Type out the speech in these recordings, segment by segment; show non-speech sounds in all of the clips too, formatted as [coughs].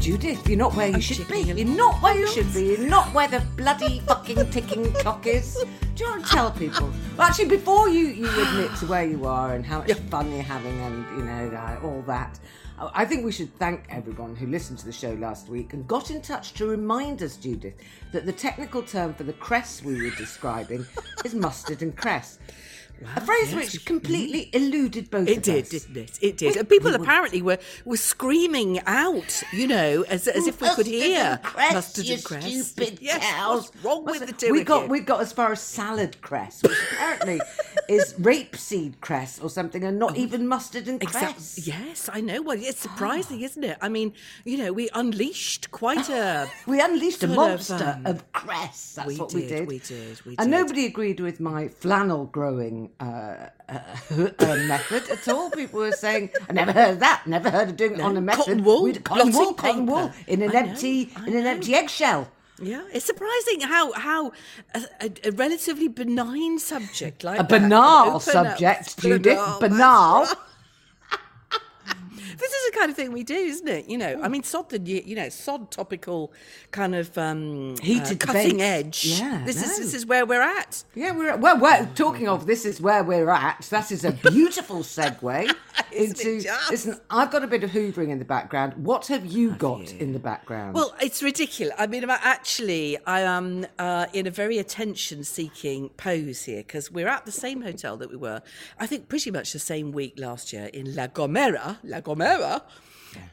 Judith, you're not where you I'm should be. You're not where you should be. You're not where the bloody fucking ticking clock is. Do you want to tell people? Well, actually, before you, you admit to where you are and how much fun you're having and, you know, uh, all that, I I think we should thank everyone who listened to the show last week and got in touch to remind us, Judith, that the technical term for the cress we were describing is mustard and cress. A phrase yes, which we- completely eluded both It of did, us. didn't it? It did. And people apparently were, were screaming out, you know, as, as if we could hear cress, mustard and cress. stupid [laughs] yes, cows. What's wrong with the two we of got you? we got as far as salad cress, which apparently [laughs] is rapeseed cress or something, and not even mustard and cress. Yes, I know. Well, it's surprising, isn't it? I mean, you know, we unleashed quite a. [laughs] We unleashed a Sort of, monster um, of cress. That's we what we did, did. we did, And nobody agreed with my flannel growing uh, uh, [laughs] uh, method at all. People were saying, "I never heard of that. Never heard of doing it on a method." cotton wool, We'd- cotton wool, blotting cotton wool in an know, empty in an empty eggshell. Yeah, it's surprising how how a, a, a relatively benign subject like A that banal subject, Judith. Banal, Banal. [laughs] This is the kind of thing we do, isn't it? You know, I mean, sod the you know sod topical kind of um, Heated uh, cutting debates. edge. Yeah, this is this is where we're at. Yeah, we're well. We're talking of this is where we're at. That is a beautiful segue [laughs] into. Listen, I've got a bit of hoovering in the background. What have you got in the background? Well, it's ridiculous. I mean, actually, I am uh, in a very attention-seeking pose here because we're at the same hotel that we were, I think, pretty much the same week last year in La Gomera, La Gomera,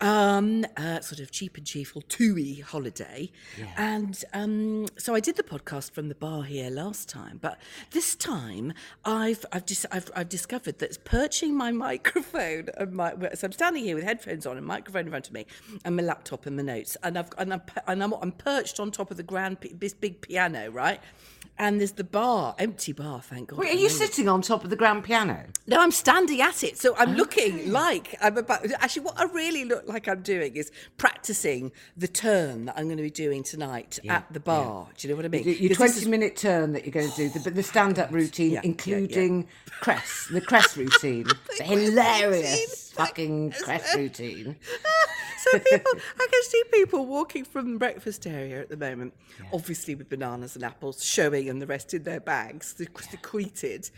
um, uh, sort of cheap and cheerful two-y holiday. And um, so I did the podcast from the bar here last time, but this time I've I've just I've, I've discovered that perching my [laughs] microphone and my so I'm standing here with headphones on and microphone in front of me and my laptop and my notes and I've and I'm and I'm, I'm perched on top of the grand this big piano right. And there's the bar, empty bar, thank God. Wait, are you sitting on top of the grand piano? No, I'm standing at it, so I'm oh, looking like I'm about. Actually, what I really look like I'm doing is practicing the turn that I'm going to be doing tonight at the bar. Do you know what I mean? Your- Your 'Cause this twenty is- minute turn that you're going to do, the, the stand up routine, Yeah, yeah, yeah. including cress, the cress [laughs] routine, the hilarious fucking cress [laughs] routine. So people, [laughs] I can see people walking from the breakfast area at the moment, obviously with bananas and apples showing and the rest in their bags, the secreted.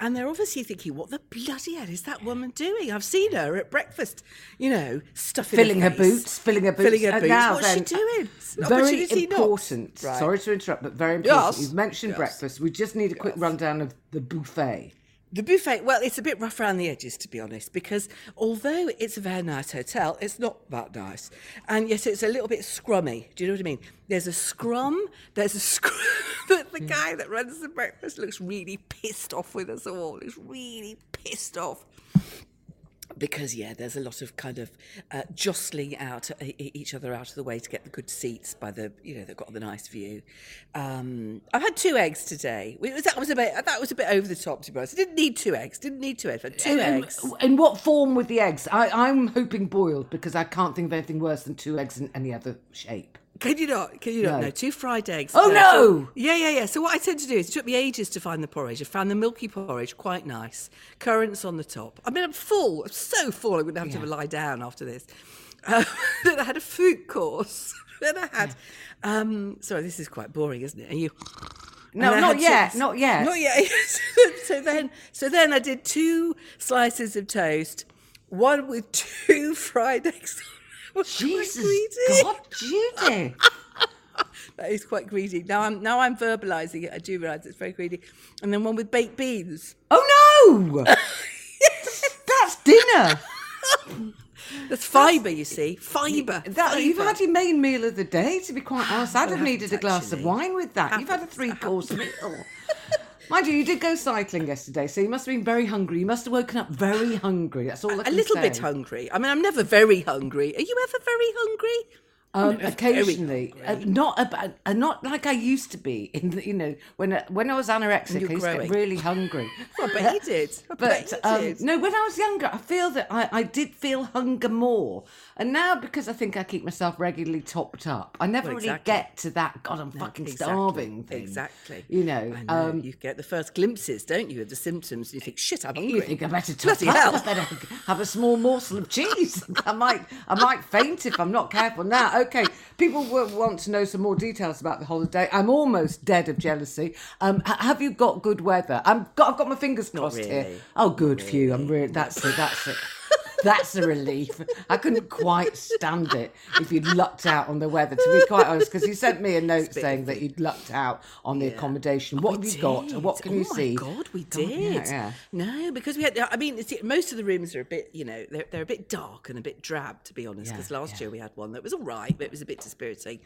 And they're obviously thinking, what the bloody hell is that woman doing? I've seen her at breakfast, you know, stuffing filling her face. boots, filling her boots. Filling her And boots. now What's then, she doing? Very important. Right. Sorry to interrupt, but very important. Yes. You've mentioned Yes. breakfast. We just need a quick rundown of the buffet. The buffet, well, it's a bit rough around the edges, to be honest, because although it's a very nice hotel, it's not that nice. And yes, it's a little bit scrummy. Do you know what I mean? There's a scrum, there's a scrum. [laughs] the, the hmm. guy that runs the breakfast looks really pissed off with us all. He's really pissed off. Because, yeah, there's a lot of kind of uh, jostling out e- each other out of the way to get the good seats by the, you know, they've got the nice view. Um, I've had two eggs today. We- That was a bit, that was a bit over the top, to be honest. I didn't need two eggs. Didn't need two eggs. Two And- eggs. In what form with the eggs? I, I'm hoping boiled because I can't think of anything worse than two eggs in any other shape. Can you not? Can you not? No. No, two fried eggs. Oh, Uh, no! so- yeah, yeah, yeah. So what I tend to do is it took me ages to find the porridge. I found the milky porridge quite nice. Currants on the top. I mean, I'm full. I'm so full. I wouldn't have to lie down after this. Uh, [laughs] then I had a fruit course. [laughs] then I had. Um, sorry, this is quite boring, isn't it? And you. No, and I not yet, not yet. Not yet. [laughs] so then, so then I did two slices of toast, one with two fried eggs. I was [laughs] quite Jesus. God, Judy. [laughs] That is quite greedy. Now I'm now I'm verbalising it. I do realise it's very greedy. And then one with baked beans. Oh no! [laughs] That's dinner. That's fibre, you see. Fibre. That, you've had your main meal of the day, to be quite honest. I'd have needed a glass of wine with that. You've had a three course meal. Mind you, you did go cycling yesterday, so you must have been very hungry. You must have woken up very hungry. That's all I a little say. bit hungry. I mean, I'm never very hungry. Are you ever very hungry? Um, [laughs] occasionally, uh, not about, uh, not like I used to be. In the, you know, when uh, when I was anorexic, You're I used to get really hungry. [laughs] I bet you did. But you um, did. no, when I was younger, I feel that I, I did feel hunger more, and now because I think I keep myself regularly topped up, I never Well, really get to that. God, I'm fucking Exactly, starving thing. Exactly. You know, know. um, you get the first glimpses, don't you, of the symptoms, you think, "Shit, I'm hungry." You think I better top Bloody up? hell. [laughs] I better have a small morsel of cheese. I might, I might faint if I'm not careful. Now, okay, people will want to know some more details about the holiday. I'm almost dead of jealousy. Um, h- have you got good weather? I'm got, I've got my fingers crossed here. Oh, good for you. I'm really. That's it. That's it. [laughs] That's a relief. I couldn't quite stand it if you'd lucked out on the weather, to be quite honest, because you sent me a note saying that you'd lucked out on the accommodation. What have you got? What can you see? oh my? God, we God, did. yeah, yeah. No, because we had. I mean, most of the rooms are a bit, you know, they're, they're a bit dark and a bit drab, to be honest. Yeah, Because last yeah. year we had one that was all right, but it was a bit dispiriting.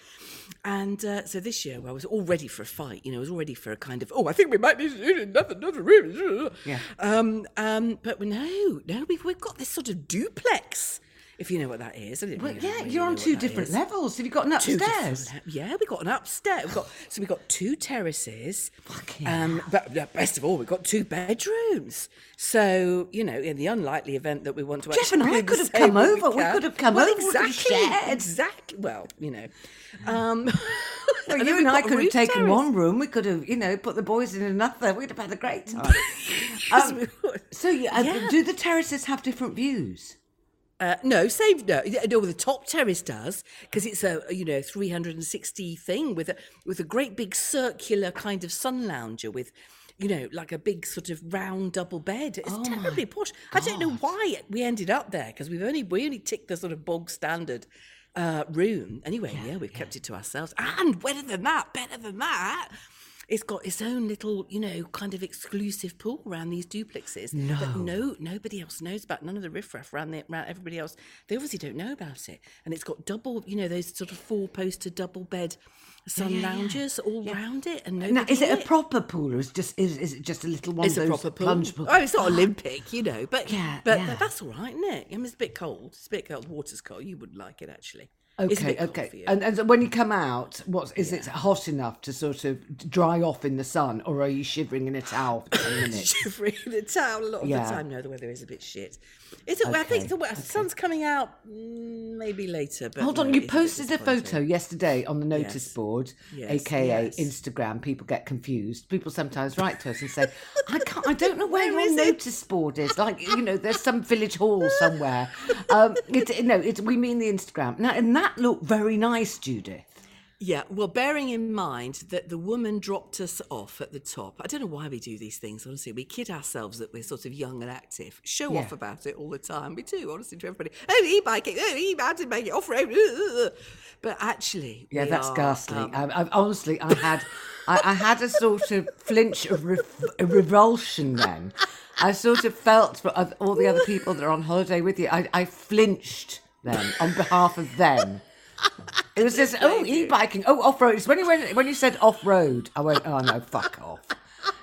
And uh, so this year I was all ready for a fight. You know, I was all ready for a kind of, oh, I think we might need another another room. Yeah. Um. Um. But no, no, we've we've got this sort of duplex. If you know what that is, I didn't really yeah, really you're on two different is. levels. Have you got an upstairs? Yeah, we've got an upstairs. We've got so we've got two terraces. Fucking um, but best of all, we've got two bedrooms. So you know, in the unlikely event that we want to, Jeff and I could have come over. We could have come well, over, we could have Exactly, exactly. Well, you know, um, [laughs] Well, you and I could have taken terrace. one room. We could have, you know, put the boys in another. We'd have had a great [laughs] time. Um, so, you, uh, Yeah. do the terraces have different views? Uh, no, save No, no. The top terrace does because it's a you know 360 thing with a with a great big circular kind of sun lounger with, you know, like a big sort of round double bed. It's Oh terribly posh. I don't know why we ended up there because we've only we only ticked the sort of bog standard uh, room. Anyway, yeah, we've kept it to ourselves. And better than that, better than that. It's got its own little, you know, kind of exclusive pool around these duplexes that no nobody else knows about. None of the riffraff around, the, around everybody else. They obviously don't know about it. And it's got double, you know, those sort of four poster double bed sun loungers all round it. And nobody Now, is it a proper pool or is just is, is it just a little one It's a proper pool. plunge pools? Oh, it's not ah. Olympic, you know, but Yeah, but yeah. that's all right, isn't it? I mean, it's a bit cold. It's a bit cold. Water's cold. You wouldn't like it actually. Okay, bit cold for okay. And, and when you come out, what is it hot enough to sort of dry off in the sun, or are you shivering in a towel for ten [coughs] minutes? shivering in a towel a lot of Yeah. the time. No, the weather is a bit shit. Is it? I think Okay, the, the sun's coming out mm, maybe later. But Hold no, on, you posted a photo yesterday on the notice Yes. board, Yes, aka yes. Instagram. People get confused. People sometimes write to us and say, "I [laughs] can't, I don't know where, Where your is it?" notice board is. Like, you know, there's some village hall somewhere." Um, [laughs] it, no, it's we mean the Instagram. Now, and that looked very nice, Judith. Yeah, well, bearing in mind that the woman dropped us off at the top. I don't know why we do these things, honestly. We kid ourselves that we're sort of young and active, show Yeah. off about it all the time. We do, honestly, to everybody. Oh, e-biking, oh, e-mountain biking, off-road. [laughs] But actually, Yeah, that's are, ghastly. um, I, I, honestly, I had, I, I had a sort of flinch of re- revulsion. Then I sort of felt for all the other people that are on holiday with you. I, I flinched then on behalf of them. It was just oh e-biking, oh off road. It's when you went, when you said off road, I went oh no, fuck off.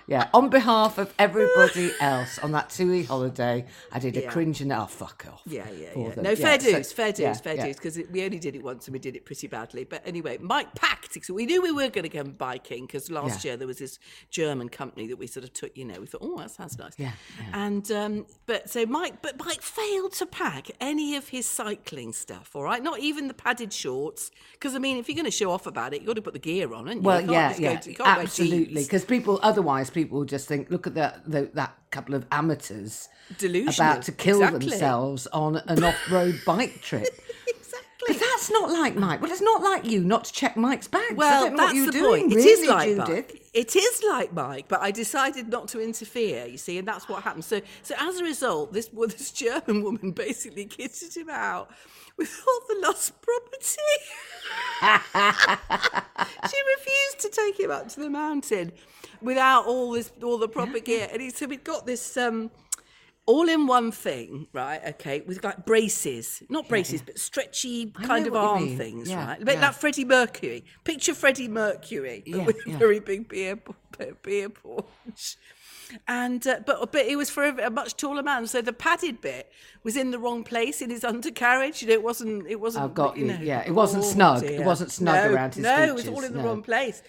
Yeah, on behalf of everybody [laughs] else on that two-week holiday, I did a Yeah. cringe and oh fuck off. Yeah, yeah, yeah. them. No, fair so- dues, fair dues, yeah, fair yeah. dues, because we only did it once and we did it pretty badly. But anyway, Mike packed. So we knew we were going to go biking because last Yeah. year there was this German company that we sort of took. You know, we thought, oh, that sounds nice. Yeah, yeah. And um, but so Mike, but Mike failed to pack any of his cycling stuff. All right, not even the padded shorts. Because I mean, if you're going to show off about it, you've got to put the gear on, you? Well, yeah, yeah, to- absolutely. Because people, otherwise, people will just think, look at that, the, that couple of amateurs Delusional, about to kill exactly. themselves on an off-road [laughs] bike trip. exactly. But that's not like Mike. Well, it's not like you not to check Mike's bags. Well, that's what you're the doing. point. Really, it is like Judith. Mike. It is like Mike, but I decided not to interfere. You see, and that's what happened. So, so as a result, this [laughs] well, this German woman basically kitted him out with all the lost property. [laughs] she refused to take him up to the mountain without all this, all the proper gear. And he, so we'd got this. Um, all in one thing, right? Okay, with like braces, not braces, but stretchy I kind know of what you arm mean. things, Yeah, right? A bit yeah. like Freddie Mercury. Picture Freddie Mercury Yeah, with yeah. a very big beer, beer paunch. And uh, but but it was for a, a much taller man, so the padded bit was in the wrong place in his undercarriage. You know, it wasn't. It wasn't. I've got you. know, Yeah, it wasn't oh, snug. It wasn't snug around his No, it was all features, in the no. wrong place.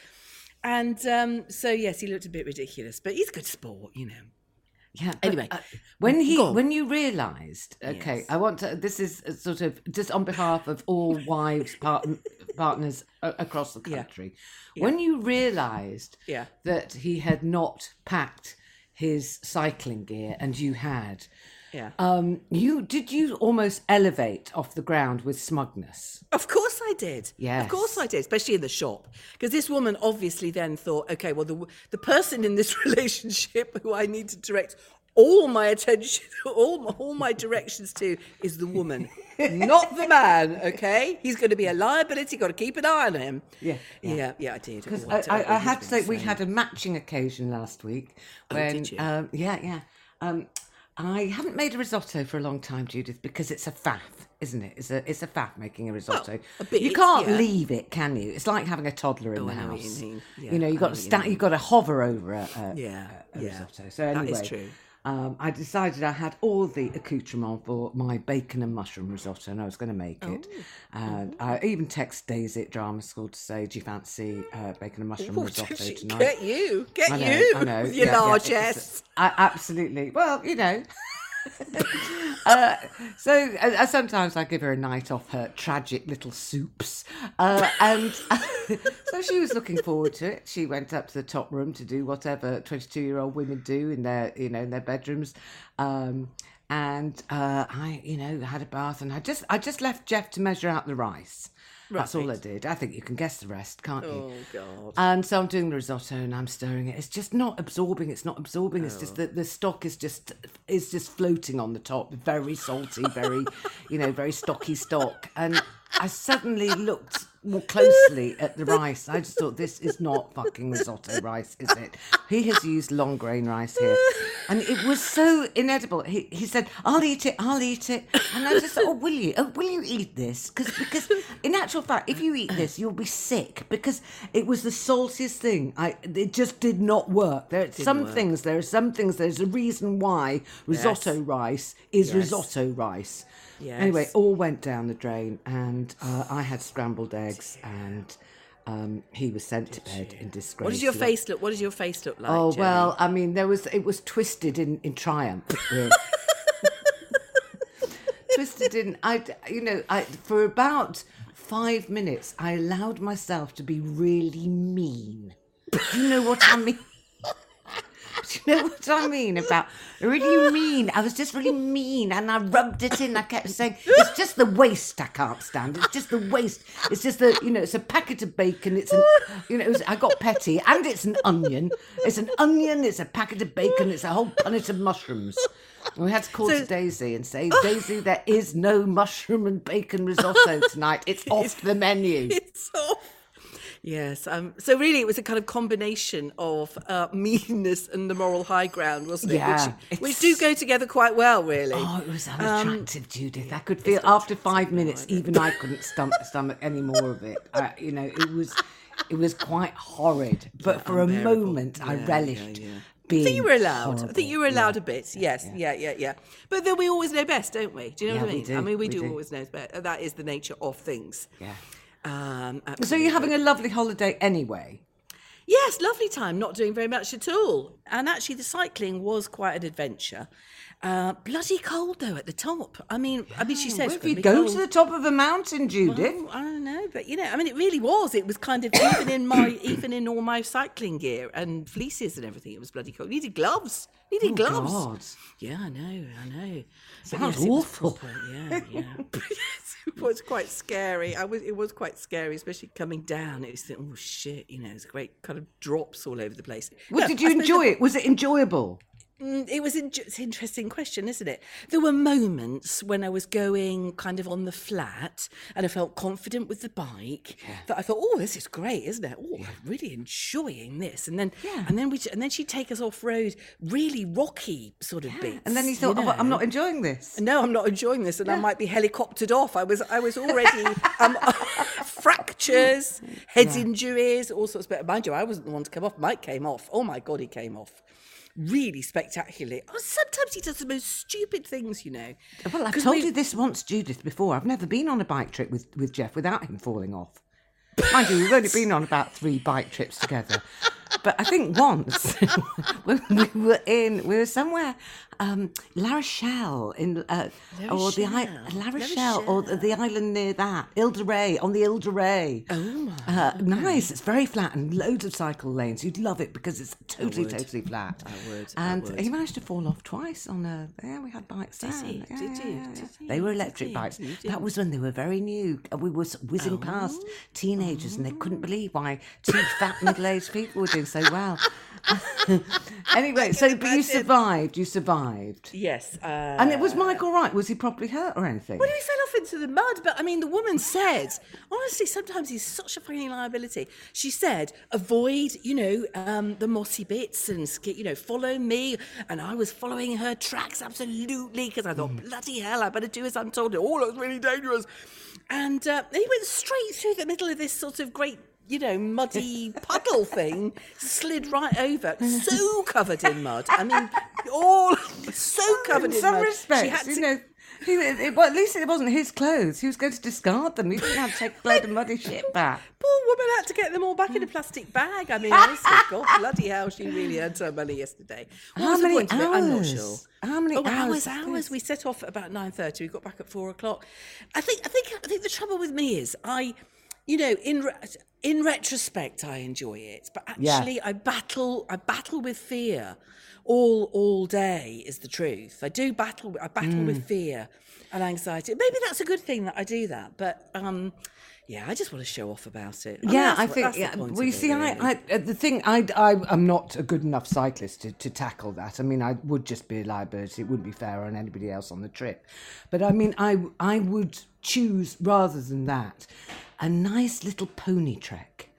And um, so yes, he looked a bit ridiculous, but he's a good sport, you know. Yeah. but, Anyway, uh, when he when you realised, okay, Yes. I want to. This is a sort of just on behalf of all [laughs] wives part, partners across the Yeah. country. When you realised Yeah. that he had not packed his cycling gear and you had, Yeah. um, you did you almost elevate off the ground with smugness? Of course I did. Yes. Of course I did, especially in the shop. Because this woman obviously then thought, okay, well, the, the person in this [laughs] relationship who I need to direct all my attention, [laughs] all, my- all my directions to is the woman, not the man, okay? He's going to be a liability, got to keep an eye on him. Yeah, yeah. Yeah, yeah, I did. Because Oh, I, I, I had to say we had a matching occasion last week when did you? Um, yeah yeah um, I haven't made a risotto for a long time, Judith, because it's a faff, isn't it? It's a it's a faff making a risotto. a bit, you can't yeah. leave it, can you? It's like having a toddler in Oh, the you house. mean. Yeah, you know, I you got to you sta- you got to hover over a, a, Yeah, a, a risotto. So That anyway, is true. Um, I decided I had all the accoutrement for my bacon and mushroom risotto, and I was going to make it. Oh. And I even texted Daisy at drama school to say, "Do you fancy uh, bacon and mushroom Oh, risotto tonight?" Get you, get I know, you, I know. with your yeah, yeah, large it's- ass. I, absolutely. Well, you know. [laughs] uh, so uh, uh, sometimes I give her a night off her tragic little soups, uh, and [laughs] so she was looking forward to it. She went up to the top room to do whatever twenty-two-year-old women do in their, you know, in their bedrooms. Um, and I, you know, had a bath, and I just, I just left Jeff to measure out the rice. That's all I did. I think you can guess the rest, can't you? Oh, God. And so I'm doing the risotto and I'm stirring it. It's just not absorbing. It's not absorbing. It's Oh. just that the stock is just is just floating on the top. Very salty, very, you know, very stocky stock. And I suddenly looked more closely at the rice. I just thought this is not fucking risotto rice, is it? He has used long grain rice here, and it was so inedible. He he said, "I'll eat it. I'll eat it," and I just thought, "Oh, will you? Oh, will you eat this?" Because because in actual fact, if you eat this, you'll be sick because it was the saltiest thing. I it just did not work. There are some work. things. There are some things. There's a reason why risotto Yes. rice is Yes. risotto rice. Yes. Anyway, all went down the drain, and uh, I had scrambled eggs, and um, he was sent to bed in disgrace. What does your face look? What does your face look like? Oh Jenny? well, I mean, there was it was twisted in in triumph. really. [laughs] [laughs] twisted in I you know I for about five minutes I allowed myself to be really mean. Do you know what I mean? Do [laughs] you know what I mean about really mean? I was just really mean, and I rubbed it in. I kept saying, "It's just the waste I can't stand. It's just the waste. It's just the you know, it's a packet of bacon. It's an you know, it was, I got petty, and it's an onion. It's an onion. It's a packet of bacon. It's a whole punnet of mushrooms." And we had to call So- to Daisy and say, "Daisy, there is no mushroom and bacon risotto tonight. It's off [laughs] the menu." it's off. Yes. Um, so really, it was a kind of combination of uh, meanness and the moral high ground, wasn't it? Yeah, which, which do go together quite well, really. Oh, it was unattractive, Judith. I could feel after five minutes, even I couldn't stomach, stomach any more of it. I, you know, it was, it was quite horrid. [laughs] But for a unbearable. moment, I relished yeah, yeah. being. I think you were allowed. I think you were allowed a bit. Yes. Yeah. Yeah. Yeah. But then we always know best, don't we? Do you know Yeah, what I mean? I mean, we, we do, do. always know best. That is the nature of things. Yeah. Um, So you're having a lovely holiday anyway. Yes, lovely time, not doing very much at all. And actually, the cycling was quite an adventure. Uh, bloody cold though at the top. I mean, I mean, she says if you go oh, to the top of a mountain, Judith. oh, I don't know, but you know, I mean, it really was. It was kind of even in my [coughs] even in all my cycling gear and fleeces and everything. It was bloody cold. Needed gloves. Needed gloves. Oh, God. Yeah, I know, I know. Sounds was awful. proper, yeah, [laughs] yeah. yes, it was quite scary. I was, it was quite scary, especially coming down. It was, oh shit, you know, it's great kind of drops all over the place. Well, No, did you enjoy it? Was it enjoyable? Mm, It was in, it's an interesting question, isn't it? There were moments when I was going kind of on the flat and I felt confident with the bike that I thought, oh, this is great, isn't it? Oh, I'm really enjoying this. And then, Yeah. and then we, and then she'd take us off road, really rocky sort of bits. And then he you thought, oh, I'm not enjoying this. No, I'm not enjoying this, and I might be helicoptered off. I was, I was already um, [laughs] fractures, head injuries, all sorts. But mind you, I wasn't the one to come off. Mike came off. Oh my god, he came off really spectacularly. Oh, sometimes he does the most stupid things, you know. Well, I've told we- you this once, Judith, before. I've never been on a bike trip with, with Jeff without him falling off. Mind you, we've only been on about three bike trips together. But I think once when [laughs] we were in, we were somewhere, um, La Rochelle, in, uh, or the I- Rochelle. La La Rochelle, or the, the island near that, Ile de Ré, on the Ile de Ré. Oh my. Uh, Nice. It's very flat and loads of cycle lanes. You'd love it because it's totally, totally flat. I would, I And would. he managed to fall off twice on a. Yeah, we had bikes Did down. he? Yeah, Did yeah, you? yeah, Did he? They were electric bikes. You That was when they were very new. and We were whizzing past teenagers, and they couldn't believe why two fat middle-aged people were doing so well. [laughs] anyway, so but you survived. You survived. Yes. Uh, And it was Mike all right? Was he properly hurt or anything? Well, he fell off into the mud, but I mean, the woman said, honestly, sometimes he's such a fucking liability. She said, avoid, you know, um, the mossy bits and, you know, follow me. And I was following her tracks absolutely because I thought, bloody hell, I better do as I'm told. Oh, that's really dangerous. And uh, he went straight through the middle of this sort of great. You know, muddy [laughs] puddle thing slid right over, so covered in mud. I mean, all so covered in, in some mud. respects, she had you know. He, it, well, at least it wasn't his clothes. He was going to discard them. He didn't have to take [laughs] blood and muddy shit back. Poor woman had to get them all back in a mm. plastic bag. I mean, [laughs] honestly, God bloody hell, she really earned her money yesterday. What How was the many of it? I'm not hours? sure. How many oh, hours hours? Hours. We set off at about nine thirty. We got back at four o'clock. I think. I think. I think the trouble with me is I, you know, in re- in retrospect, I enjoy it, but Yeah. actually, I battle. I battle with fear all all day. Is the truth. I do battle. I battle Hmm. with fear and anxiety. Maybe that's a good thing that I do that, but. um yeah, I just want to show off about it. mean, Yeah, that's I what- think. Yeah, well, you it, see, really. I, I, uh, the thing, I, I, I'm not a good enough cyclist to, to tackle that. I mean, I would just be a liability. It wouldn't be fair on anybody else on the trip. But I mean, I, I would choose rather than that a nice little pony trek.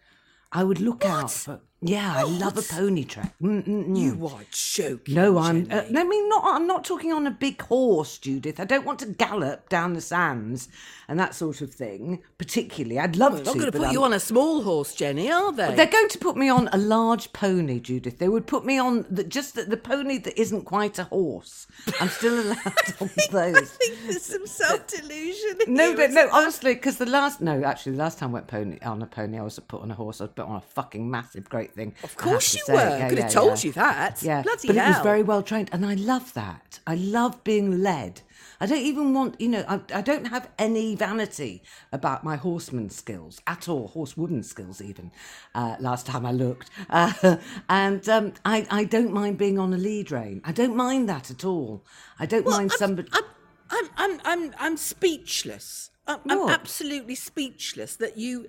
I would look out for. Yeah, I love a pony track. Mm-mm-mm. You are joking. No, I'm. Uh, no, I mean, not. I'm not talking on a big horse, Judith. I don't want to gallop down the sands and that sort of thing. Particularly, I'd love to. They're not going to put I'm- you on a small horse, Jenny, are they? They're going to put me on a large pony, Judith. They would put me on the, just the, the pony that isn't quite a horse. I'm still allowed [laughs] [laughs] on those. I think there's some self delusion. No, but no, honestly, because the last no, actually, the last time I went pony on a pony, I was put on a horse. I was put on a fucking massive, great thing. Of course you were. Could have told you that. Yeah, Bloody but it was very well trained, and I love that. I love being led. I don't even want, you know, I, I don't have any vanity about my horseman skills at all, horsewoman skills even. Uh, last time I looked, [laughs] uh, and um, I, I don't mind being on a lead rein. I don't mind that at all. I don't mind I'm, somebody. I'm, I'm, I'm, I'm, I'm speechless. I'm, I'm absolutely speechless that you,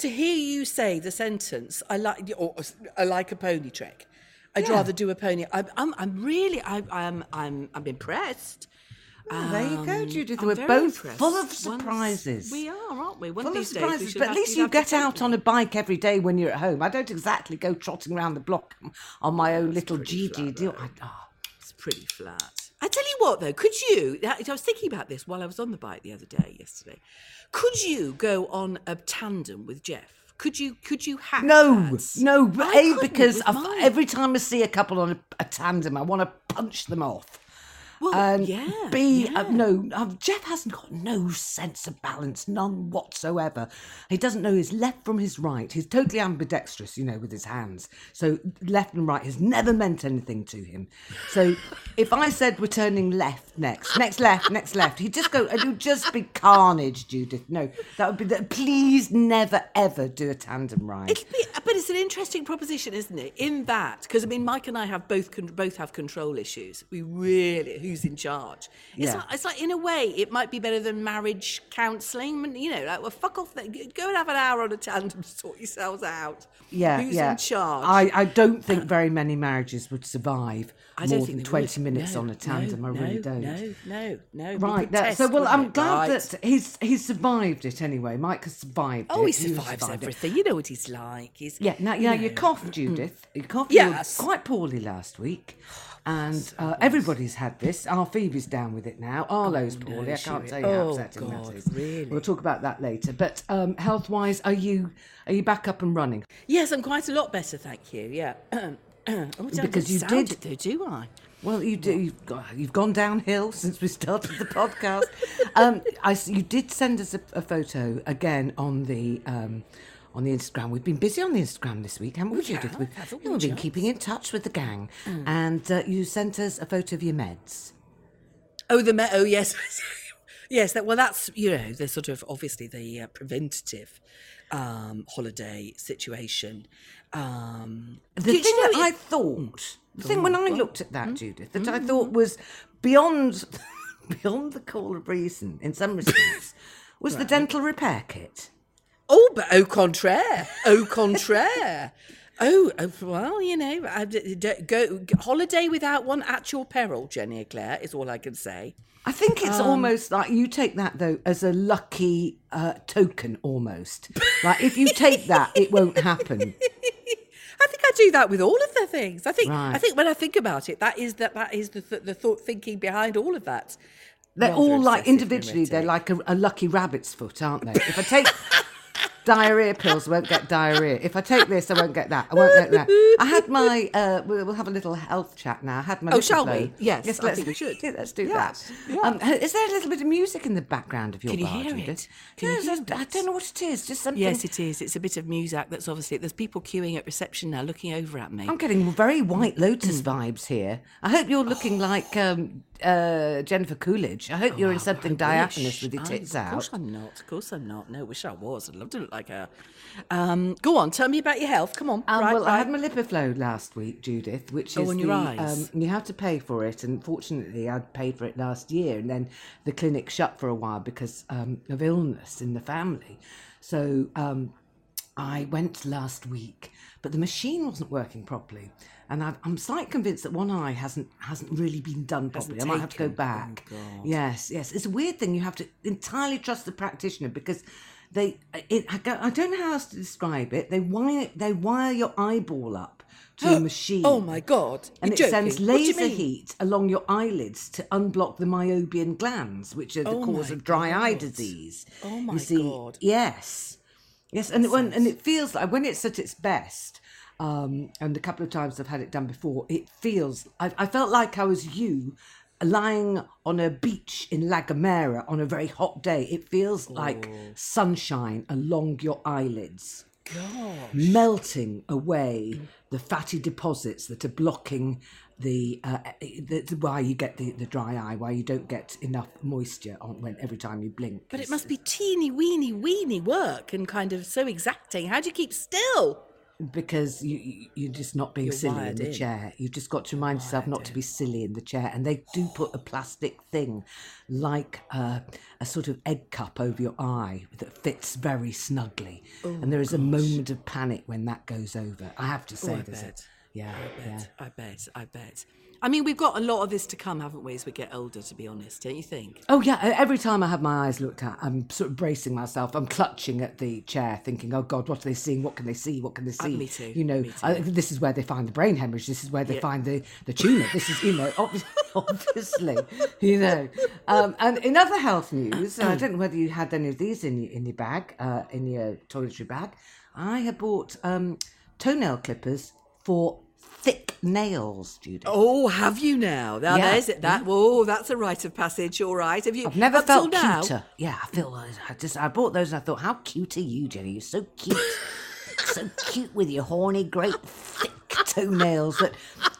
to hear you say the sentence, I like, or I like a pony trek. I'd Yeah. rather do a pony. I'm, I'm, I'm really, I, I'm, I'm, I'm impressed. Oh, there you go, Um, Judith. I'm We're both impressed. full of Once- surprises. we are, aren't we? One Full of of these days, we surprises, but at least you get out on a bike every day when you're at home. I don't exactly go trotting around the block on my own little GG flat, deal. I, oh, It's pretty flat. I tell you what, though, could you? I was thinking about this while I was on the bike the other day, yesterday. Could you go on a tandem with Jeff? Could you? Could you hack No, that? no, I A, because every time I see a couple on a, a tandem, I want to punch them off. Well, And yeah, B, yeah. uh, no, uh, Jeff hasn't got no sense of balance, none whatsoever. He doesn't know his left from his right. He's totally ambidextrous, you know, with his hands. So left and right has never meant anything to him. So if I said we're turning left next, next left, next left, he'd just go, and it would just be carnage, Judith. No, that would be the, please never ever do a tandem ride. But it's an interesting proposition, isn't it? In that, because I mean, Mike and I have both con- both have control issues. We really, who's in charge. It's, Yeah. like, it's like, in a way, it might be better than marriage counselling. You know, like, well, fuck off. Then. Go and have an hour on a tandem to sort yourselves out. Yeah, Who's yeah. in charge? I, I don't think very many marriages would survive more than 20 would. minutes No, on a tandem. no, I really no, don't. No, no, no. Right. could that- test, so, well, I'm it? glad Right. that he's he's survived it anyway. Mike has survived Oh, it. he survives survived it. everything. You know what he's like. He's Yeah, now, you yeah, know. you coughed, Judith. You coughed Yes. you quite poorly last week. And uh, everybody's had this. Our Phoebe's down with it now. Arlo's poorly. I can't tell you how Oh, upsetting God, that is. really? We'll talk about that later. But um, health-wise, are you are you back up and running? Yes, I'm quite a lot better, thank you. Yeah. [clears throat] oh, Because you did- it though, do I? Well, you do. You've, got, you've gone downhill [laughs] since we started the podcast. um, I, you did send us a, a photo again on the um, on the Instagram. We've been busy on the Instagram this week, haven't we, Judith? We've, we we've been keeping in touch with the gang, and uh, you sent us a photo of your meds. Oh, the med. oh yes, [laughs] yes. That well, that's you know the sort of obviously the uh, preventative um, holiday situation. Um, The thing that I thought, the thing when I looked at that, Judith, that I thought was beyond [laughs] beyond the call of reason in some respects, [laughs] was the dental repair kit. Oh, but au contraire, au contraire. Oh, oh, well, you know, I, d- d- go holiday without one at your peril, Jenny Eclair, is all I can say. I think it's Um, almost like you take that though as a lucky uh, token, almost. like if you take that, it won't happen. [laughs] I think I do that with all of the things. I think I think when I think about it, that is that that is the th- the thought thinking behind all of that. They're Rather all like individually, they're like a, a lucky rabbit's foot, aren't they? If I take [laughs] diarrhea pills, won't get diarrhea. If I take this, I won't get that. I won't get that. I had my. Uh, we'll, we'll have a little health chat now. I had my. Oh, shall LipiFlow. we? Yes, I let's, think we should. Yeah, let's do Yes, that. Um, is there a little bit of music in the background of your Can you bar, hear Judith? it? Can you Yes, hear I- I don't know what it is. Just something. Yes, it is. It's a bit of music that's obviously there's people queuing at reception now, looking over at me. I'm getting very White Lotus Mm. vibes here. I hope you're looking [gasps] like um, uh, Jennifer Coolidge. I hope you're in something Oh, I diaphanous with your I- tits Of course out. I'm not. Of course I'm not. No, wish I was. I'd love to look like her. Um, go on, tell me about your health. Come on. Um, right, well, I had my LipiFlow last week, Judith, which Oh, is on the. Um, you have to pay for it, and fortunately, I'd paid for it last year, and then the clinic shut for a while because um, of illness in the family. So um, I went last week, but the machine wasn't working properly, and I've, I'm slightly convinced that one eye hasn't hasn't really been done properly. I might have to go. Oh, back. God. Yes, yes. It's a weird thing. You have to entirely trust the practitioner because they. It, I, go- I don't know how else to describe it. They wire they wire your eyeball up to a machine. Oh my god! And it sends joking. You laser heat along your eyelids to unblock the meibomian glands, which are the Oh cause of dry eye disease. Oh my you see, God. Yes, yes, and when, and it feels like when it's at its best. Um, and a couple of times I've had it done before. It feels. I, I felt like I was you, lying on a beach in La Gomera on a very hot day. It feels like sunshine along your eyelids melting away the fatty deposits that are blocking the, uh, the, the why you get the, the dry eye, why you don't get enough moisture on when every time you blink. But it must be teeny weeny weeny work and kind of so exacting. How do you keep still? Because you, you you're just not being You're silly in the in. chair. You've just got to remind yourself not to be silly in the chair. And they do put a plastic thing, like uh, a sort of egg cup over your eye that fits very snugly. Oh, and there is a moment of panic when that goes over. I have to say, Oh, I there's a- bet. yeah, I yeah. I bet. I bet. I mean, we've got a lot of this to come, haven't we, as we get older? To be honest, don't you think? Oh yeah, every time I have my eyes looked at, I'm sort of bracing myself. I'm clutching at the chair, thinking, "Oh God, what are they seeing? What can they see? What can they see?" me too, You know, me too. I, this is where they find the brain hemorrhage. This is where they Yeah. find the the tumour. This is, you know, [laughs] obvi- obviously, you know. Um, and in other health news, I don't know whether you had any of these in your, in your bag, uh, in your toiletry bag. I had bought um, toenail clippers for thick nails, Judy. Oh, have you now? Now Yeah, there's it. That mm. oh, that's a rite of passage. All right. Have you? I've never felt now? cuter. Yeah, I feel. Uh, I just I bought those and I thought, how cute are you, Jenny? You're so cute, [laughs] so cute with your horny, great thick toenails that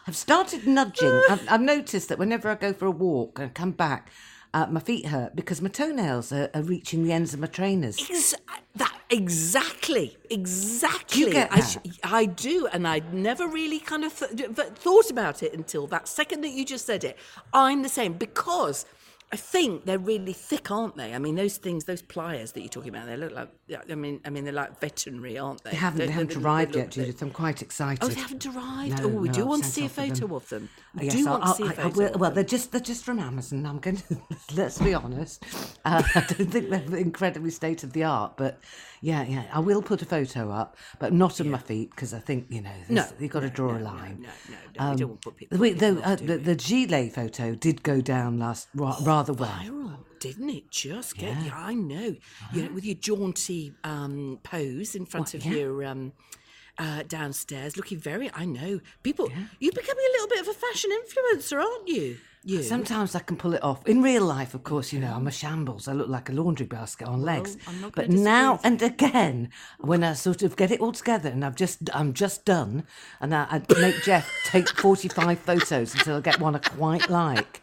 have started nudging. [laughs] I've, I've noticed that whenever I go for a walk and come back, uh, my feet hurt because my toenails are, are reaching the ends of my trainers. Ex- that Exactly, exactly. You get I, that? I do, and I'd never really kind of th- th- thought about it until that second that you just said it. I'm the same because I think they're really thick, aren't they? I mean, those things, those pliers that you're talking about, they look like. I mean, I mean, they're like veterinary, aren't they? They haven't, they Don't- haven't they- they arrived yet, Judith. I'm quite excited. Oh, they haven't arrived. No, oh, we no, do want to see a them. photo of them. We Yes, do I'll- want to see a I'll- I- I photo. will- well, they're just they're just from Amazon. I'm going [laughs] to let's be honest. Uh, I don't think they're [laughs] incredibly state of the art, but yeah, yeah, I will put a photo up, but not of my feet because I think you know No, you've got to draw no, a no, line. no, no, no, we don't want to put people- the, people the, uh, the, we? the gilet photo did go down last ra- rather well. viral, didn't it? Just get yeah, I know. You know, with your jaunty um, pose in front of yeah. your um, uh, downstairs, looking very. I know people. You're becoming a little bit of a fashion influencer, aren't you? You. Sometimes I can pull it off. In real life, of course, you know, I'm a shambles. I look like a laundry basket on legs. I'm not but now and again, when I sort of get it all together and I've just, I'm just done, and I, I make Jeff take 45 photos until I get one I quite like.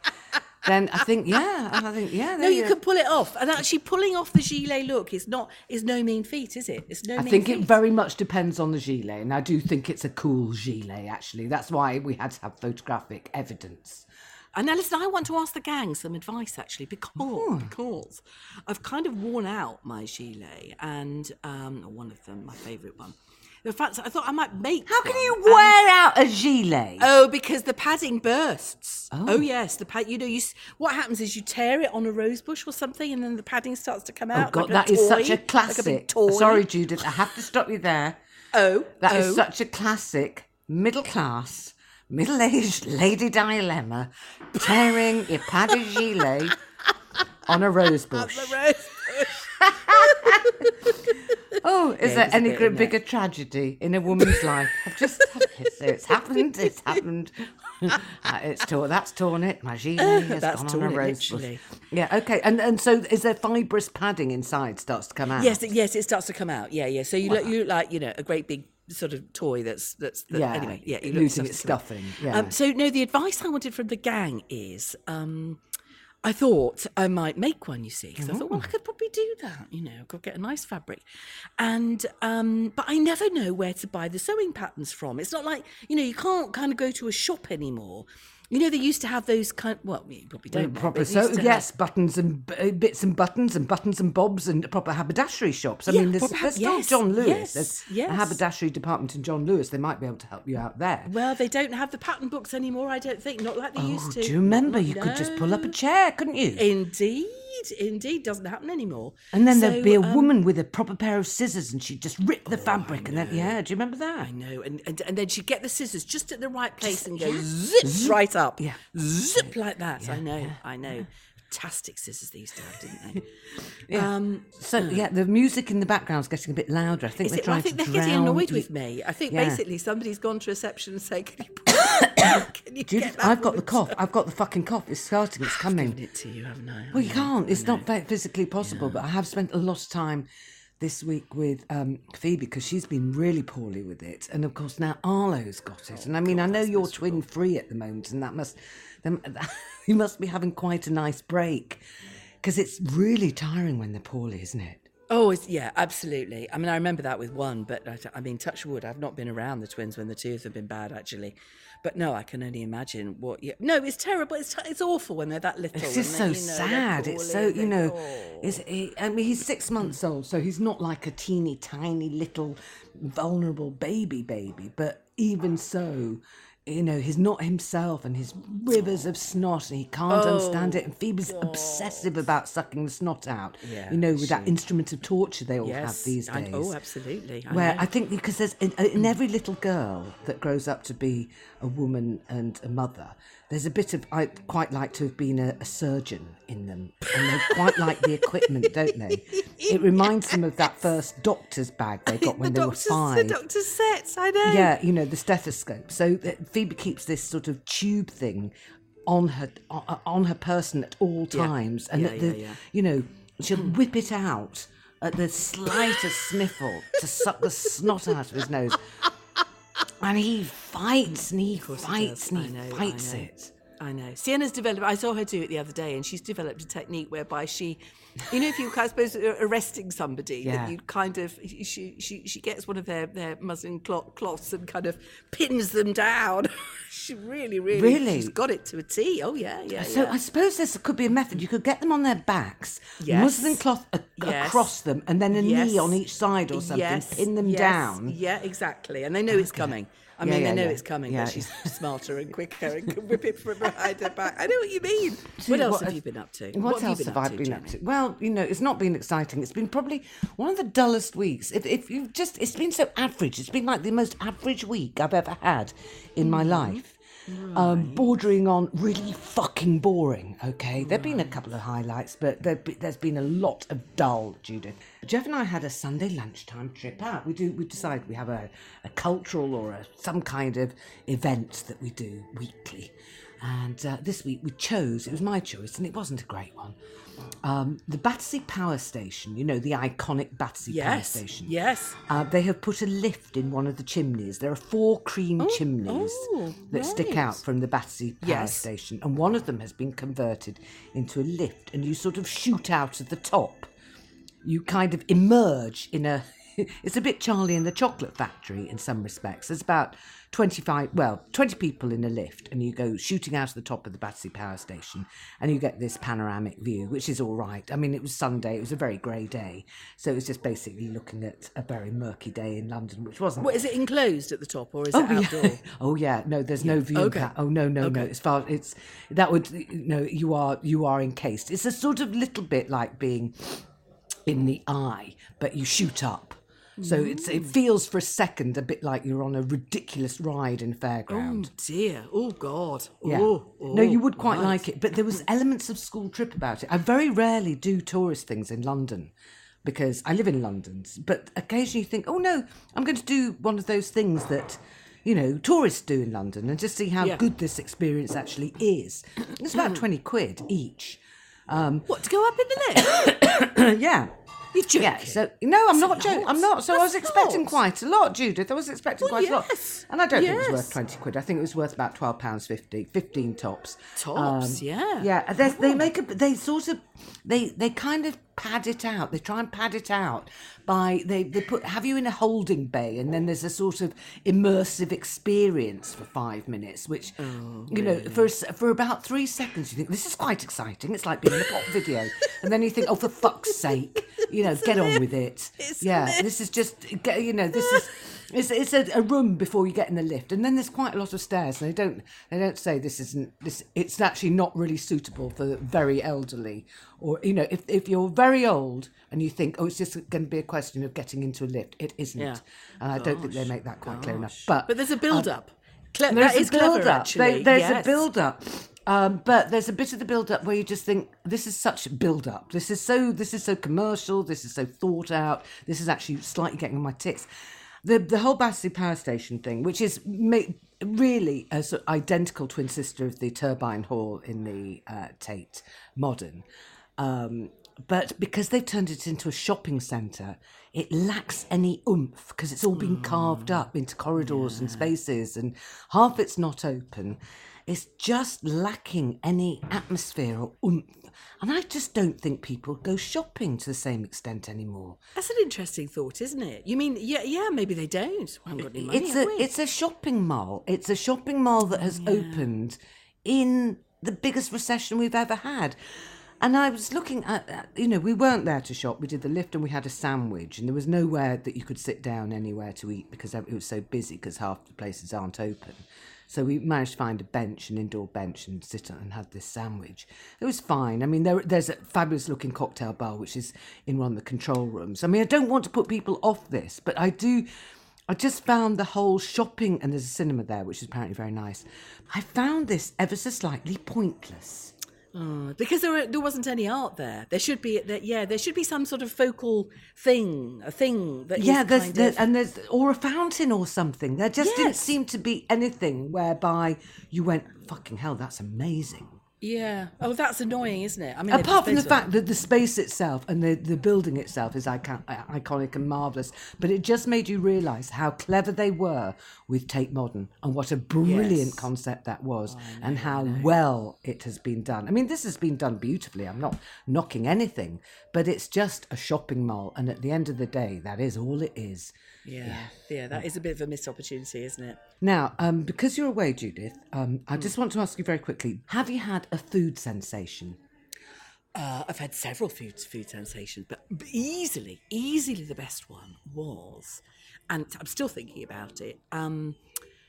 Then I think, yeah, and I think, yeah. [laughs] no, there you can pull it off, and actually pulling off the gilet look is not is no mean feat, is it? It's no I think feat. it very much depends on the gilet, and I do think it's a cool gilet. Actually, that's why we had to have photographic evidence. And now listen, I want to ask the gang some advice actually because because I've kind of worn out my gilet and um, one of them, my favourite one. In fact, I thought I might make. How can one, you wear out a gilet? Oh, because the padding bursts. Oh, oh yes, the pad. You know, you what happens is you tear it on a rose bush or something, and then the padding starts to come out. Oh out. God, like that is such a classic. Like a toy. Sorry, Judith, I have to stop you there. [laughs] Oh, That is oh. such a classic middle class, middle aged [laughs] lady dilemma, tearing your padded gilet [laughs] on a rose bush. The rose bush. Oh, is Yeah, there any bit bigger tragedy in a woman's life? I've just it's, it's happened. It's happened. [laughs] [laughs] Uh, it's torn. That's torn it. My gilet has That's gone torn on a it, rose. Yeah. Okay. And and so is there fibrous padding inside starts to come out? Yes, yes, it starts to come out. Yeah, yeah. So you look, you look like you know a great big sort of toy that's that's that, Yeah, anyway. Yeah, you look losing its stuffing, yeah. Um, so no, the advice I wanted from the gang is. Um, I thought I might make one, you see, because I thought, well, I could probably do that, you know, I could get a nice fabric. And, um, but I never know where to buy the sewing patterns from. It's not like, you know, you can't kind of go to a shop anymore. You know, they used to have those kind, well, you probably don't. know, proper so to have- yes buttons and uh, bits and buttons and buttons and bobs and proper haberdashery shops. I Yeah, mean there's, there's still yes, john lewis. yes, there's yes. a haberdashery department in john lewis. They might be able to help you out there. Well, they don't have the pattern books anymore, I don't think. Not like they oh, used to. do you remember? You could just pull up a chair couldn't you? Indeed, indeed, doesn't happen anymore. and then So, there'd be a um, woman with a proper pair of scissors and she'd just rip the fabric and then yeah do you remember that? I know, and, and and then she'd get the scissors just at the right place and go zip. right up, Yeah. zip like that. I know, I know. Fantastic scissors used to have, didn't they? [laughs] Um, so yeah the music in the background's getting a bit louder i think they're it, trying I think to they're getting drown annoyed you. with me. I think Yeah. basically somebody's gone to reception and said, "Can you, [coughs] [coughs] can you Judith, get that I've got the cough. I've got the fucking cough. It's starting. It's coming. Given it to you, haven't I? Well, you can't. It's not physically possible. But I have spent a lot of time this week with um, Phoebe because she's been really poorly with it, and of course now Arlo's got it. And I mean, I know you're twin free at the moment, and that must them, [laughs] you must be having quite a nice break because it's really tiring when they're poorly, isn't it? Oh, it's, yeah, absolutely. I mean, I remember that with one, but I, I mean, touch wood, I've not been around the twins when the two of them have been bad, actually. But no, I can only imagine what. Yeah, no, it's terrible. It's it's awful when they're that little. It's just so they, you know, sad. It's so you know, it's, he, I mean, he's six months old, so he's not like a teeny tiny little vulnerable baby baby. But even so, you know, he's not himself, and his rivers of snot, and he can't oh, understand it. And Phoebe's obsessive about sucking the snot out. Yeah, you know, with that instrument of torture they all have Yes, these I- days. oh, absolutely. I Where know. I think because there's in, in every little girl that grows up to be a woman and a mother, there's a bit of I quite like to have been a, a surgeon in them, and they quite like the equipment, don't they? [laughs] It reminds them of that first doctor's bag they got when the they were five. The doctor's sets, I know. Yeah, you know the stethoscope. So that Phoebe keeps this sort of tube thing on her on, on her person at all Yeah. times, and Yeah, at the, yeah, yeah. you know she'll whip it out at the slightest sniffle to suck the snot out of his nose. And he fights and he fights and he know, fights know. it. I know. Sienna's developed. I saw her do it the other day, and she's developed a technique whereby she, you know, if you, I suppose, arresting somebody, Yeah. that you kind of she she she gets one of their their muslin cloths and kind of pins them down. [laughs] she really, really, Really? she's got it to a T. Oh yeah, yeah. So yeah. I suppose this could be a method. You could get them on their backs, Yes. muslin cloth a- Yes. across them, and then a Yes. knee on each side or something. Pin them down. Yeah, exactly. And they know it's coming. I Yeah, mean, yeah, they know yeah. it's coming, Yeah. but she's [laughs] smarter and quicker and can whip it from behind her back. I know what you mean. See, What else what have you been up to? What, have else you been have up I to, been up to? Well, you know, it's not been exciting. It's been probably one of the dullest weeks. If, if you've just, it's been so average. It's been like the most average week I've ever had in my Mm-hmm. Life. Um, bordering on really fucking boring. Okay, there've been a couple of highlights, but there, there's been a lot of dull. Judith, Jeff and I had a Sunday lunchtime trip out. We do. We decided we have a, a cultural or a, some kind of event that we do weekly. And uh, this week we chose, it was my choice, and it wasn't a great one. Um, the Battersea Power Station, you know, the iconic Battersea Power Station. yes. Uh, they have put a lift in one of the chimneys. There are four cream chimneys oh, that stick out from the Battersea Power Yes. Station, and one of them has been converted into a lift, and you sort of shoot out of the top. You kind of emerge in a. [laughs] It's a bit Charlie and the Chocolate Factory in some respects. There's about 25, well, 20 people in a lift, and you go shooting out of the top of the Battersea Power Station, and you get this panoramic view, which is all right. I mean, it was Sunday, it was a very grey day, so it was just basically looking at a very murky day in London, which wasn't. Is it enclosed at the top or is Oh it outdoor? yeah. [laughs] oh yeah. No, there's no view. Okay. Oh no, no, no. Okay. It's far. It's that would no. You are you are encased. It's a sort of little bit like being in the eye, but you shoot up. So it's it mm. feels for a second a bit like you're on a ridiculous ride in fairground. Oh dear. Oh God. Yeah. Oh, no, you oh, would quite right. like it, but there was elements of school trip about it. I very rarely do tourist things in London because I live in London, but occasionally you think, oh no, I'm going to do one of those things that you know tourists do in London and just see how Yeah. good this experience actually is. It's about hmm. twenty quid each. Um, what to go up in the [coughs] lift? yeah. You're joking. Yeah, so no, I'm not joking. I'm not. So I was expecting quite a lot, Judith. I was expecting Well, quite a lot, and I don't think it was worth twenty quid. I think it was worth about twelve pounds fifty, fifteen tops. Tops, um, yeah. yeah. and They make a. They sort of. They they kind of pad it out. They try and pad it out by they they put have you in a holding bay, and then there's a sort of immersive experience for five minutes, which Oh, you know for for about three seconds you think this is quite exciting. It's like being in a pop video, and then you think, oh for fuck's sake, you know, [laughs] get on with it. Yeah, this is just you know this is. [laughs] It's, it's a, a room before you get in the lift, and then there's quite a lot of stairs. They don't they don't say this isn't this. It's actually not really suitable for very elderly, or you know, if if you're very old and you think, oh, it's just going to be a question of getting into a lift, it isn't. Yeah. And I don't think they make that quite clear enough. But But there's a build up. Cle- there's that is a build clever, up. actually. There- there's yes. a build up. Um, but there's a bit of the build up where you just think this is such build up. This is so this is so commercial. This is so thought out. This is actually slightly getting on my tits. The the whole Battersea Power Station thing, which is ma- really a sort of identical twin sister of the Turbine Hall in the uh, Tate Modern. Um, but because they've turned it into a shopping centre, it lacks any oomph because it's all been carved up into corridors and spaces, and half it's not open. It's just lacking any atmosphere or oomph. And I just don't think people go shopping to the same extent anymore. That's an interesting thought, isn't it? You mean, yeah, yeah, maybe they don't. We haven't got any money, it's a we? it's a shopping mall. It's a shopping mall that has opened in the biggest recession we've ever had. And I was looking at- you know, we weren't there to shop. We did the lift and we had a sandwich, and there was nowhere that you could sit down anywhere to eat because it was so busy because half the places aren't open. So we managed to find a bench, an indoor bench, and sit and had this sandwich. It was fine. I mean, there, there's a fabulous looking cocktail bar which is in one of the control rooms. I mean, I don't want to put people off this, but I do. I just found the whole shopping, and there's a cinema there, which is apparently very nice. I found this ever so slightly pointless. Oh, because there, were, there wasn't any art there. There should be, that yeah, there should be some sort of focal thing, a thing that yeah, there's kind there, of- and there's or a fountain or something. There just didn't seem to be anything whereby you went, "Fucking hell, that's amazing." Yeah. Oh, that's annoying, isn't it? I mean, Apart from the fact that the space itself and the, the building itself is icon- uh, iconic and marvellous, but it just made you realise how clever they were with Tate Modern and what a brilliant Yes. concept that was oh, and how well it has been done. I mean, this has been done beautifully. I'm not knocking anything, but it's just a shopping mall. And at the end of the day, that is all it is. Yeah, yeah, that is a bit of a missed opportunity, isn't it? Now, um, because you're away, Judith, um, I just want to ask you very quickly have you had a food sensation? Uh, I've had several food food sensations, but easily, easily the best one was, and I'm still thinking about it. Um,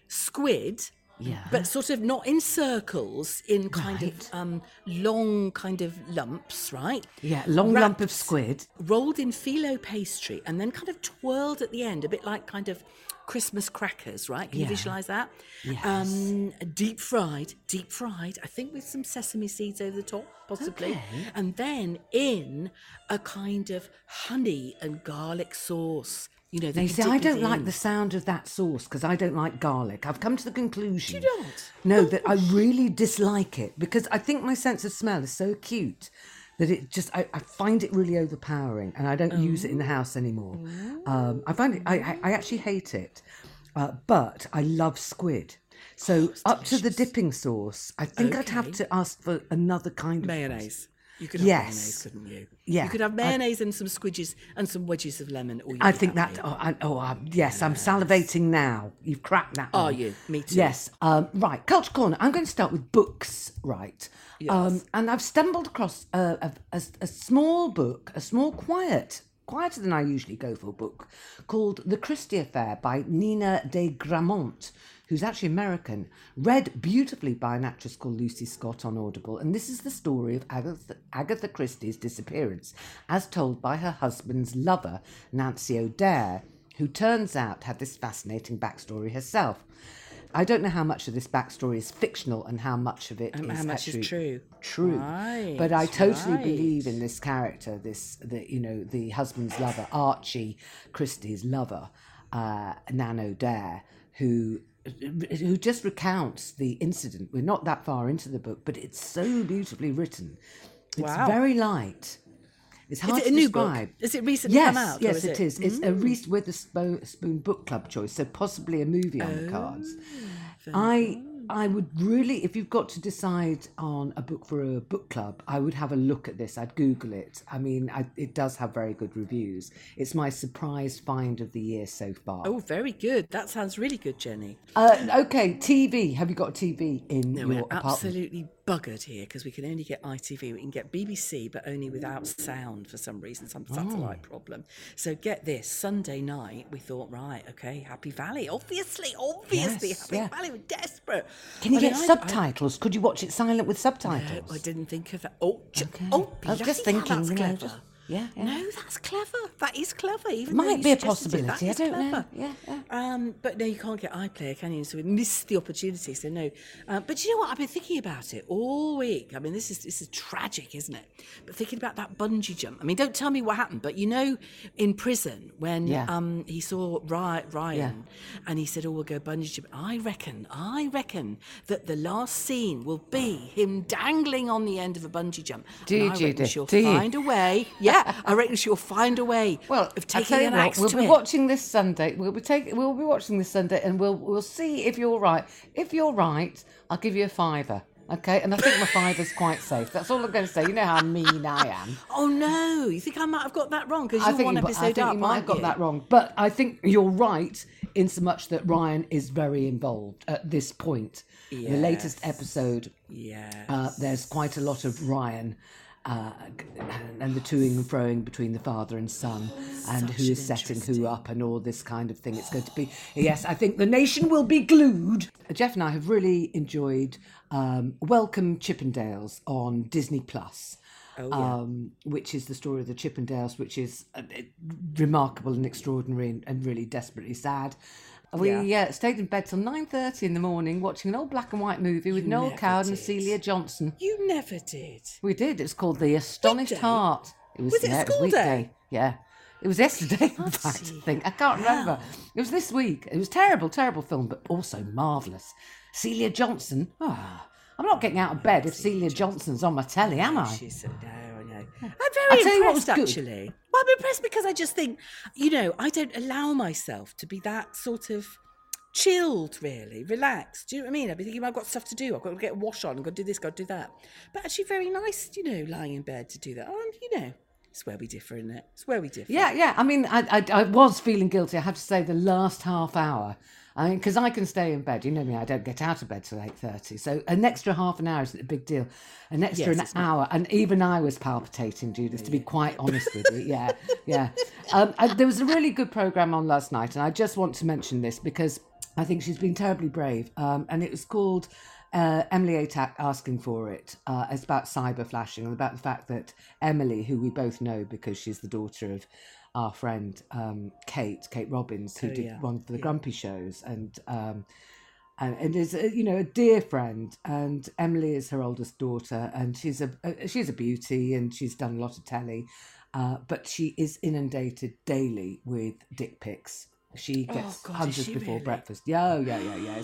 squid, Yeah. but sort of not in circles, in kind Right. of um, long kind of lumps, right? Yeah, long lump of squid. rolled in phyllo pastry and then kind of twirled at the end, a bit like kind of Christmas crackers, right? Can Yeah. you visualize that? Yes. Um, deep fried, deep fried, I think with some sesame seeds over the top, possibly. Okay. And then in a kind of honey and garlic sauce. You know, that Now, you you see, I don't like in. the sound of that sauce because I don't like garlic. I've come to the conclusion. You don't? No, that I really dislike it because I think my sense of smell is so acute that it just, I, I find it really overpowering and I don't use it in the house anymore. Um, I find it, I, I, I actually hate it. Uh, but I love squid. So up to the dipping sauce, I think I'd have to ask for another kind of Mayonnaise. You could have Yes. mayonnaise, couldn't you? Yeah, You could have I- mayonnaise and some squidges and some wedges of lemon. Or I think that. Oh, I, oh uh, yes, I'm salivating now. You've cracked that. Are one. you? Me too. Yes. Um, right, Culture Corner. I'm going to start with books. Right. Um, and I've stumbled across a, a, a, a small book, a small, quiet, quieter than I usually go for book, called The Christie Affair by Nina de Gramont. Who's actually American, read beautifully by an actress called Lucy Scott on Audible. And this is the story of Agatha, Agatha Christie's disappearance, as told by her husband's lover, Nancy O'Dea, who turns out had this fascinating backstory herself. I don't know how much of this backstory is fictional and how much of it is And how much is true. True, Right, but I totally right. believe in this character, this the you know the husband's lover, Archie Christie's lover, uh, Nan O'Dea, who who just recounts the incident. We're not that far into the book, but it's so beautifully written. It's Wow. very light. It's hard Is it a to new describe. book? Is it recently yes, come out? Yes, is it is. It's a mm. Reese Witherspoon book club choice, so possibly a movie on the cards. Oh, I I would really, if you've got to decide on a book for a book club, I would have a look at this. I'd Google it. I mean, I, it does have very good reviews. It's my surprise find of the year so far. Oh, very good. That sounds really good, Jenny. Uh, okay, TV. Have you got a TV in No, your we're apartment? absolutely buggered here because we can only get ITV. We can get BBC, but only without sound for some reason, some oh. satellite Oh. problem. So get this Sunday night, we thought, right, okay, Happy Valley. Obviously, obviously, Yes, Happy yeah. Valley. We're desperate. Can you I mean, get I- subtitles? Could you watch it silent with I, subtitles? I didn't think of that. Oh, Okay. oh, I was just thinking, that's you know, clever. just- yeah, yeah. No, that's clever. That is clever. Even Might be a possibility, I don't know. Yeah, yeah. Um, but no, you can't get iPlayer, can you? So we missed the opportunity. So no. Uh, but you know what? I've been thinking about it all week. I mean, this is this is tragic, isn't it? But thinking about that bungee jump. I mean, don't tell me what happened, but you know, in prison when Yeah. um, he saw Ry- Ryan and he said, "Oh, we'll go bungee jump." I reckon, I reckon that the last scene will be him dangling on the end of a bungee jump. Do And you, I reckon Judith? she'll Do you? find a way. Yeah, I reckon she'll find a way Well, of taking an what, axe we'll be it. watching this Sunday. We'll be taking. We'll be watching this Sunday, and we'll we'll see if you're right. If you're right, I'll give you a fiver. Okay, and I think my fiver's quite safe. That's all I'm going to say. You know how mean I am. [laughs] Oh no! You think I might have got that wrong because you're one you, episode I think up, you might have got you? that wrong, but I think you're right in so much that Ryan is very involved at this point. The latest episode Yeah. Uh, there's quite a lot of Ryan uh, and the toing and froing between the father and son, and who Such is an setting who up, and all this kind of thing. It's going to be yes. I think the nation will be glued. Jeff and I have really enjoyed um, Welcome Chippendales on Disney Plus. Um, which is the story of the Chippendales, which is uh, remarkable and extraordinary and, and really desperately sad. We uh, stayed in bed till nine thirty in the morning watching an old black and white movie with Noel never Coward and did. Celia Johnson. you never did. We did. It was called The Astonished Weekday? Heart. It was, it yeah, school day? Yeah. It was yesterday, [laughs] in fact, I think. I can't remember. It was this week. It was terrible, terrible film, but also marvellous. Celia Johnson. Ah, I'm not getting out of bed if Celia Johnson's on my telly, am I? She's so no, I know. I'm very tell you what impressed was good. actually. Well, I'm impressed because I just think, you know, I don't allow myself to be that sort of chilled, really, relaxed. Do you know what I mean? I've been thinking I've got stuff to do. I've got to get a wash on. I've got to do this, got to do that. But actually, very nice, you know, lying in bed to do that. Oh, you know, it's where we differ, isn't it? It's where we differ. Yeah, yeah. I mean, I, I, I was feeling guilty. I have to say, the last half hour. I mean, because I can stay in bed. You know me. I don't get out of bed till eight thirty. So an extra half an hour isn't a big deal. An extra Yes, an hour, and even I was palpitating, Judith. To be quite honest with you, yeah, yeah. Um, I, there was a really good program on last night, and I just want to mention this because I think she's been terribly brave. Um, and it was called uh, Emily Atack asking for it. Uh, it's about cyber flashing and about the fact that Emily, who we both know because she's the daughter of our friend um, Kate, Kate Robbins, who Oh, did yeah. one for the Grumpy shows, and um, and, and is a, you know a dear friend. And Emily is her oldest daughter, and she's a, a she's a beauty, and she's done a lot of telly, uh, but she is inundated daily with dick pics. She gets Oh, God, hundreds she before really? breakfast. Yeah, oh, yeah, yeah, yeah.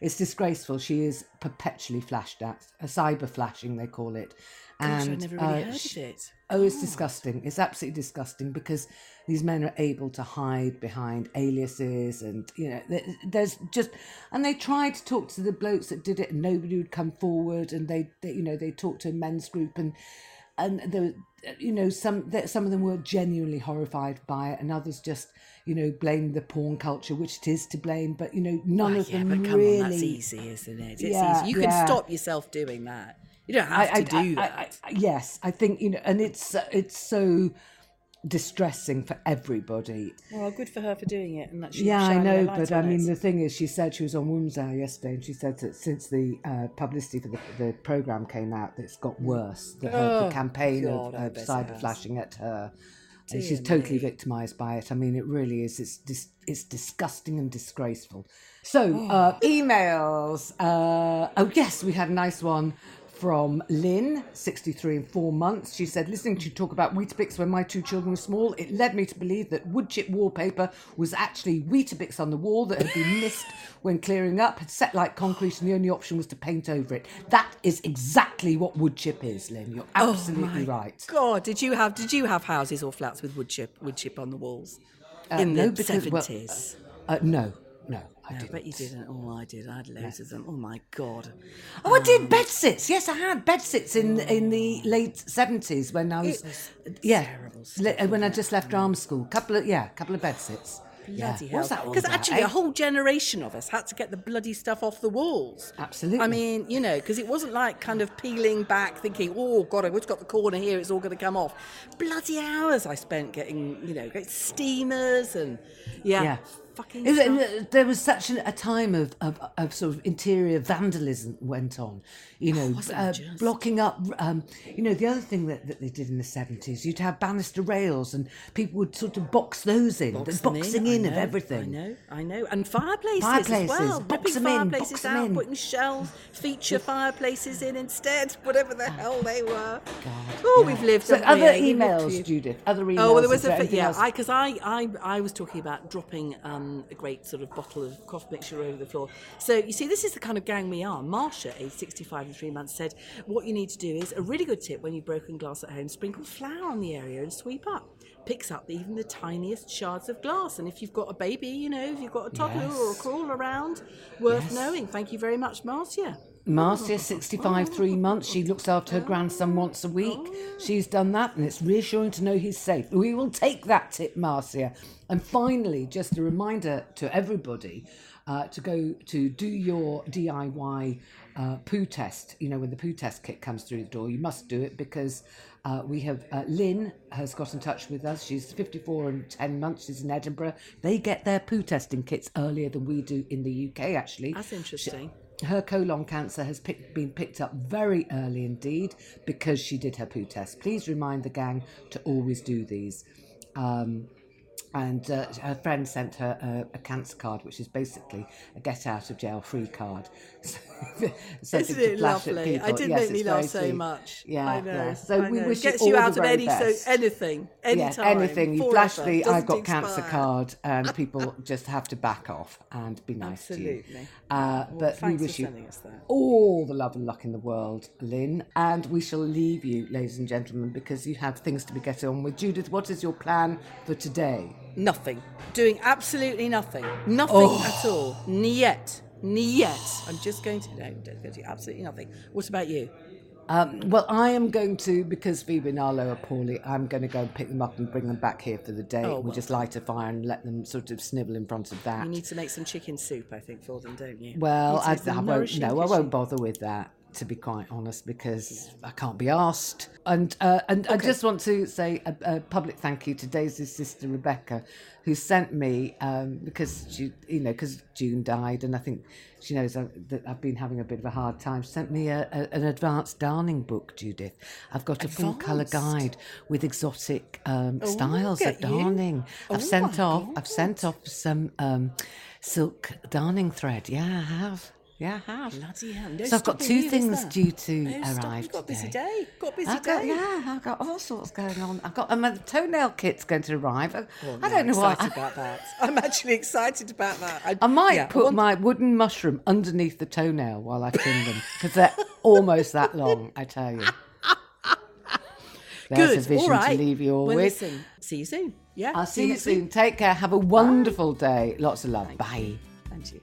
It's, disgraceful. She is perpetually flashed at. A cyber flashing, they call it. Gosh, and I never really uh, heard she- of it. Oh, it's disgusting. It's absolutely disgusting because these men are able to hide behind aliases and, you know, there's just, and they tried to talk to the blokes that did it and nobody would come forward and they, they you know, they talked to a men's group and, and there, you know, some, that some of them were genuinely horrified by it and others just, you know, blamed the porn culture, which it is to blame, but, you know, none Oh, of yeah, them but come really. on, that's easy, isn't it? It's Yeah, easy. You can yeah. stop yourself doing that. You don't have to do that. I- yes, I think you know, and it's uh, it's so distressing for everybody. well, good for her for doing it, and that she yeah, I know, but I mean, it. the thing is, she said she was on Woman's Hour yesterday, and she said that since the uh, publicity for the, the program came out, it's got worse. That her, the Oh, campaign God, of, of cyber flashing at her. And Dear she's totally victimised by it. I mean, it really is. It's dis- it's disgusting and disgraceful. So, uh, [sighs] emails. Uh, oh, yes, we had a nice one from Lynn, 63 and 4 months. She said, listening to you talk about Weetabix when my two children were small, it led me to believe that wood chip wallpaper was actually Weetabix on the wall that had been missed when clearing up, had set like concrete, and the only option was to paint over it. That is exactly what wood chip is, Lynn. You're absolutely Oh right. God, did you have did you have houses or flats with wood chip wood chip on the walls Uh, in no, the because- well, seventies? Uh, no, no, I I didn't. bet you didn't. Oh, I did. I had loads of them. Oh my God. Oh, I did um, bed sits. Yes, I had bed sits in in the oh. late seventies when I was, was yeah, stuff, uh, when I just left drama school. Couple of yeah, couple of bed sits. Yeah, Bloody what's hell. Because actually, a whole generation of us had to get the bloody stuff off the walls. Absolutely. I mean, you know, because it wasn't like kind of peeling back, thinking, "Oh God, I've got the corner here; it's all going to come off." Bloody hours I spent getting, you know, steamers and yeah, Yeah. Fucking. It was- stuff. and there was such an, a time of, of, of sort of interior vandalism went on, you know, wasn't uh, blocking up. Um, you know, the other thing that, that they did in the seventies, you'd have banister rails, and people would sort of box those in, Box the boxing I in, of everything. I know, I know, and fireplaces, Fireplaces, as well. box Ripping them in, fireplaces box out, in. putting shells, feature fireplaces in instead, [laughs] whatever the hell they were. God, oh, yeah. we've lived. So other emails, Judith. Other emails. Oh, well, there was a yeah. I because I, I I was talking about dropping um, Um, a great sort of bottle of cough mixture over the floor. So you see, this is the kind of gang we are. Marsha, aged sixty-five and three months, said what you need to do is a really good tip when you've broken glass at home: sprinkle flour on the area and sweep up. Picks up even the tiniest shards of glass. And if you've got a baby, you know, if you've got a toddler or a crawl around, worth Yes. knowing. Thank you very much, Marcia. Marcia, 65, three months. She looks after her grandson once a week. She's done that, and it's reassuring to know he's safe. We will take that tip, Marcia. And finally, just a reminder to everybody uh, to go to do your DIY uh, poo test. You know, when the poo test kit comes through the door, you must do it because uh, we have uh, Lynn has got in touch with us. She's 54 and 10 months. She's in Edinburgh. They get their poo testing kits earlier than we do in the UK, actually. That's interesting. Her colon cancer has pick, been picked up very early indeed because she did her poo test. Please remind the gang to always do these. Um, and uh, her friend sent her a, a cancer card, which is basically a get out of jail free card. [laughs] So, Isn't it lovely? I did Yes, make me laugh so sweet. much. Yeah, I know. yeah. So I we know. wish gets you out the of any best. so anything, Yeah, anytime, anything. You flash the I've got cancer card, and [laughs] people just have to back off and be nice to you. Absolutely. Uh, Well, but we wish you sending us that. all the love and luck in the world, Lynn. And we shall leave you, ladies and gentlemen, because you have things to be getting on with. Judith, what is your plan for today? Nothing. Doing absolutely nothing. Nothing Oh. at all. Niet. Niet. I'm just going to no, I'm just going to do absolutely nothing. What about you? Um, well, I am going to, because Phoebe and Arlo are poorly, I'm going to go and pick them up and bring them back here for the day. Oh, we'll well just light a fire and let them sort of snivel in front of that. You need to make some chicken soup, I think, for them, don't you? Well, to I, I won't. No, I won't bother with that. To be quite honest, because I can't be asked. And uh, and I just want to say a, a public thank you to Daisy's sister Rebecca, who sent me um, because she, you know, because June died, and I think she knows I, that I've been having a bit of a hard time. Sent me a, a, an advanced darning book, Judith. I've got a full colour guide with exotic um, Oh, styles of look at you. darning. I've Oh, sent my off. I've sent off some um, silk darning thread. Yeah, I have. Yeah, I have. Bloody hell. No so I've got two things due to No arrive You've got a busy day. Got a busy I've got, day. yeah, I've got all sorts going on. I've got and my toenail kit's going to arrive. I, Oh, I don't know I'm why. excited about that. [laughs] I'm actually excited about that. I, I might yeah, I put want- my wooden mushroom underneath the toenail while I trim them because they're almost that long. I tell you. There's Good. a vision all right. to leave you all well, with. Listen, see you soon. Yeah. I'll see you soon. week. Take care. Have a wonderful day. Lots of love. Bye. And you.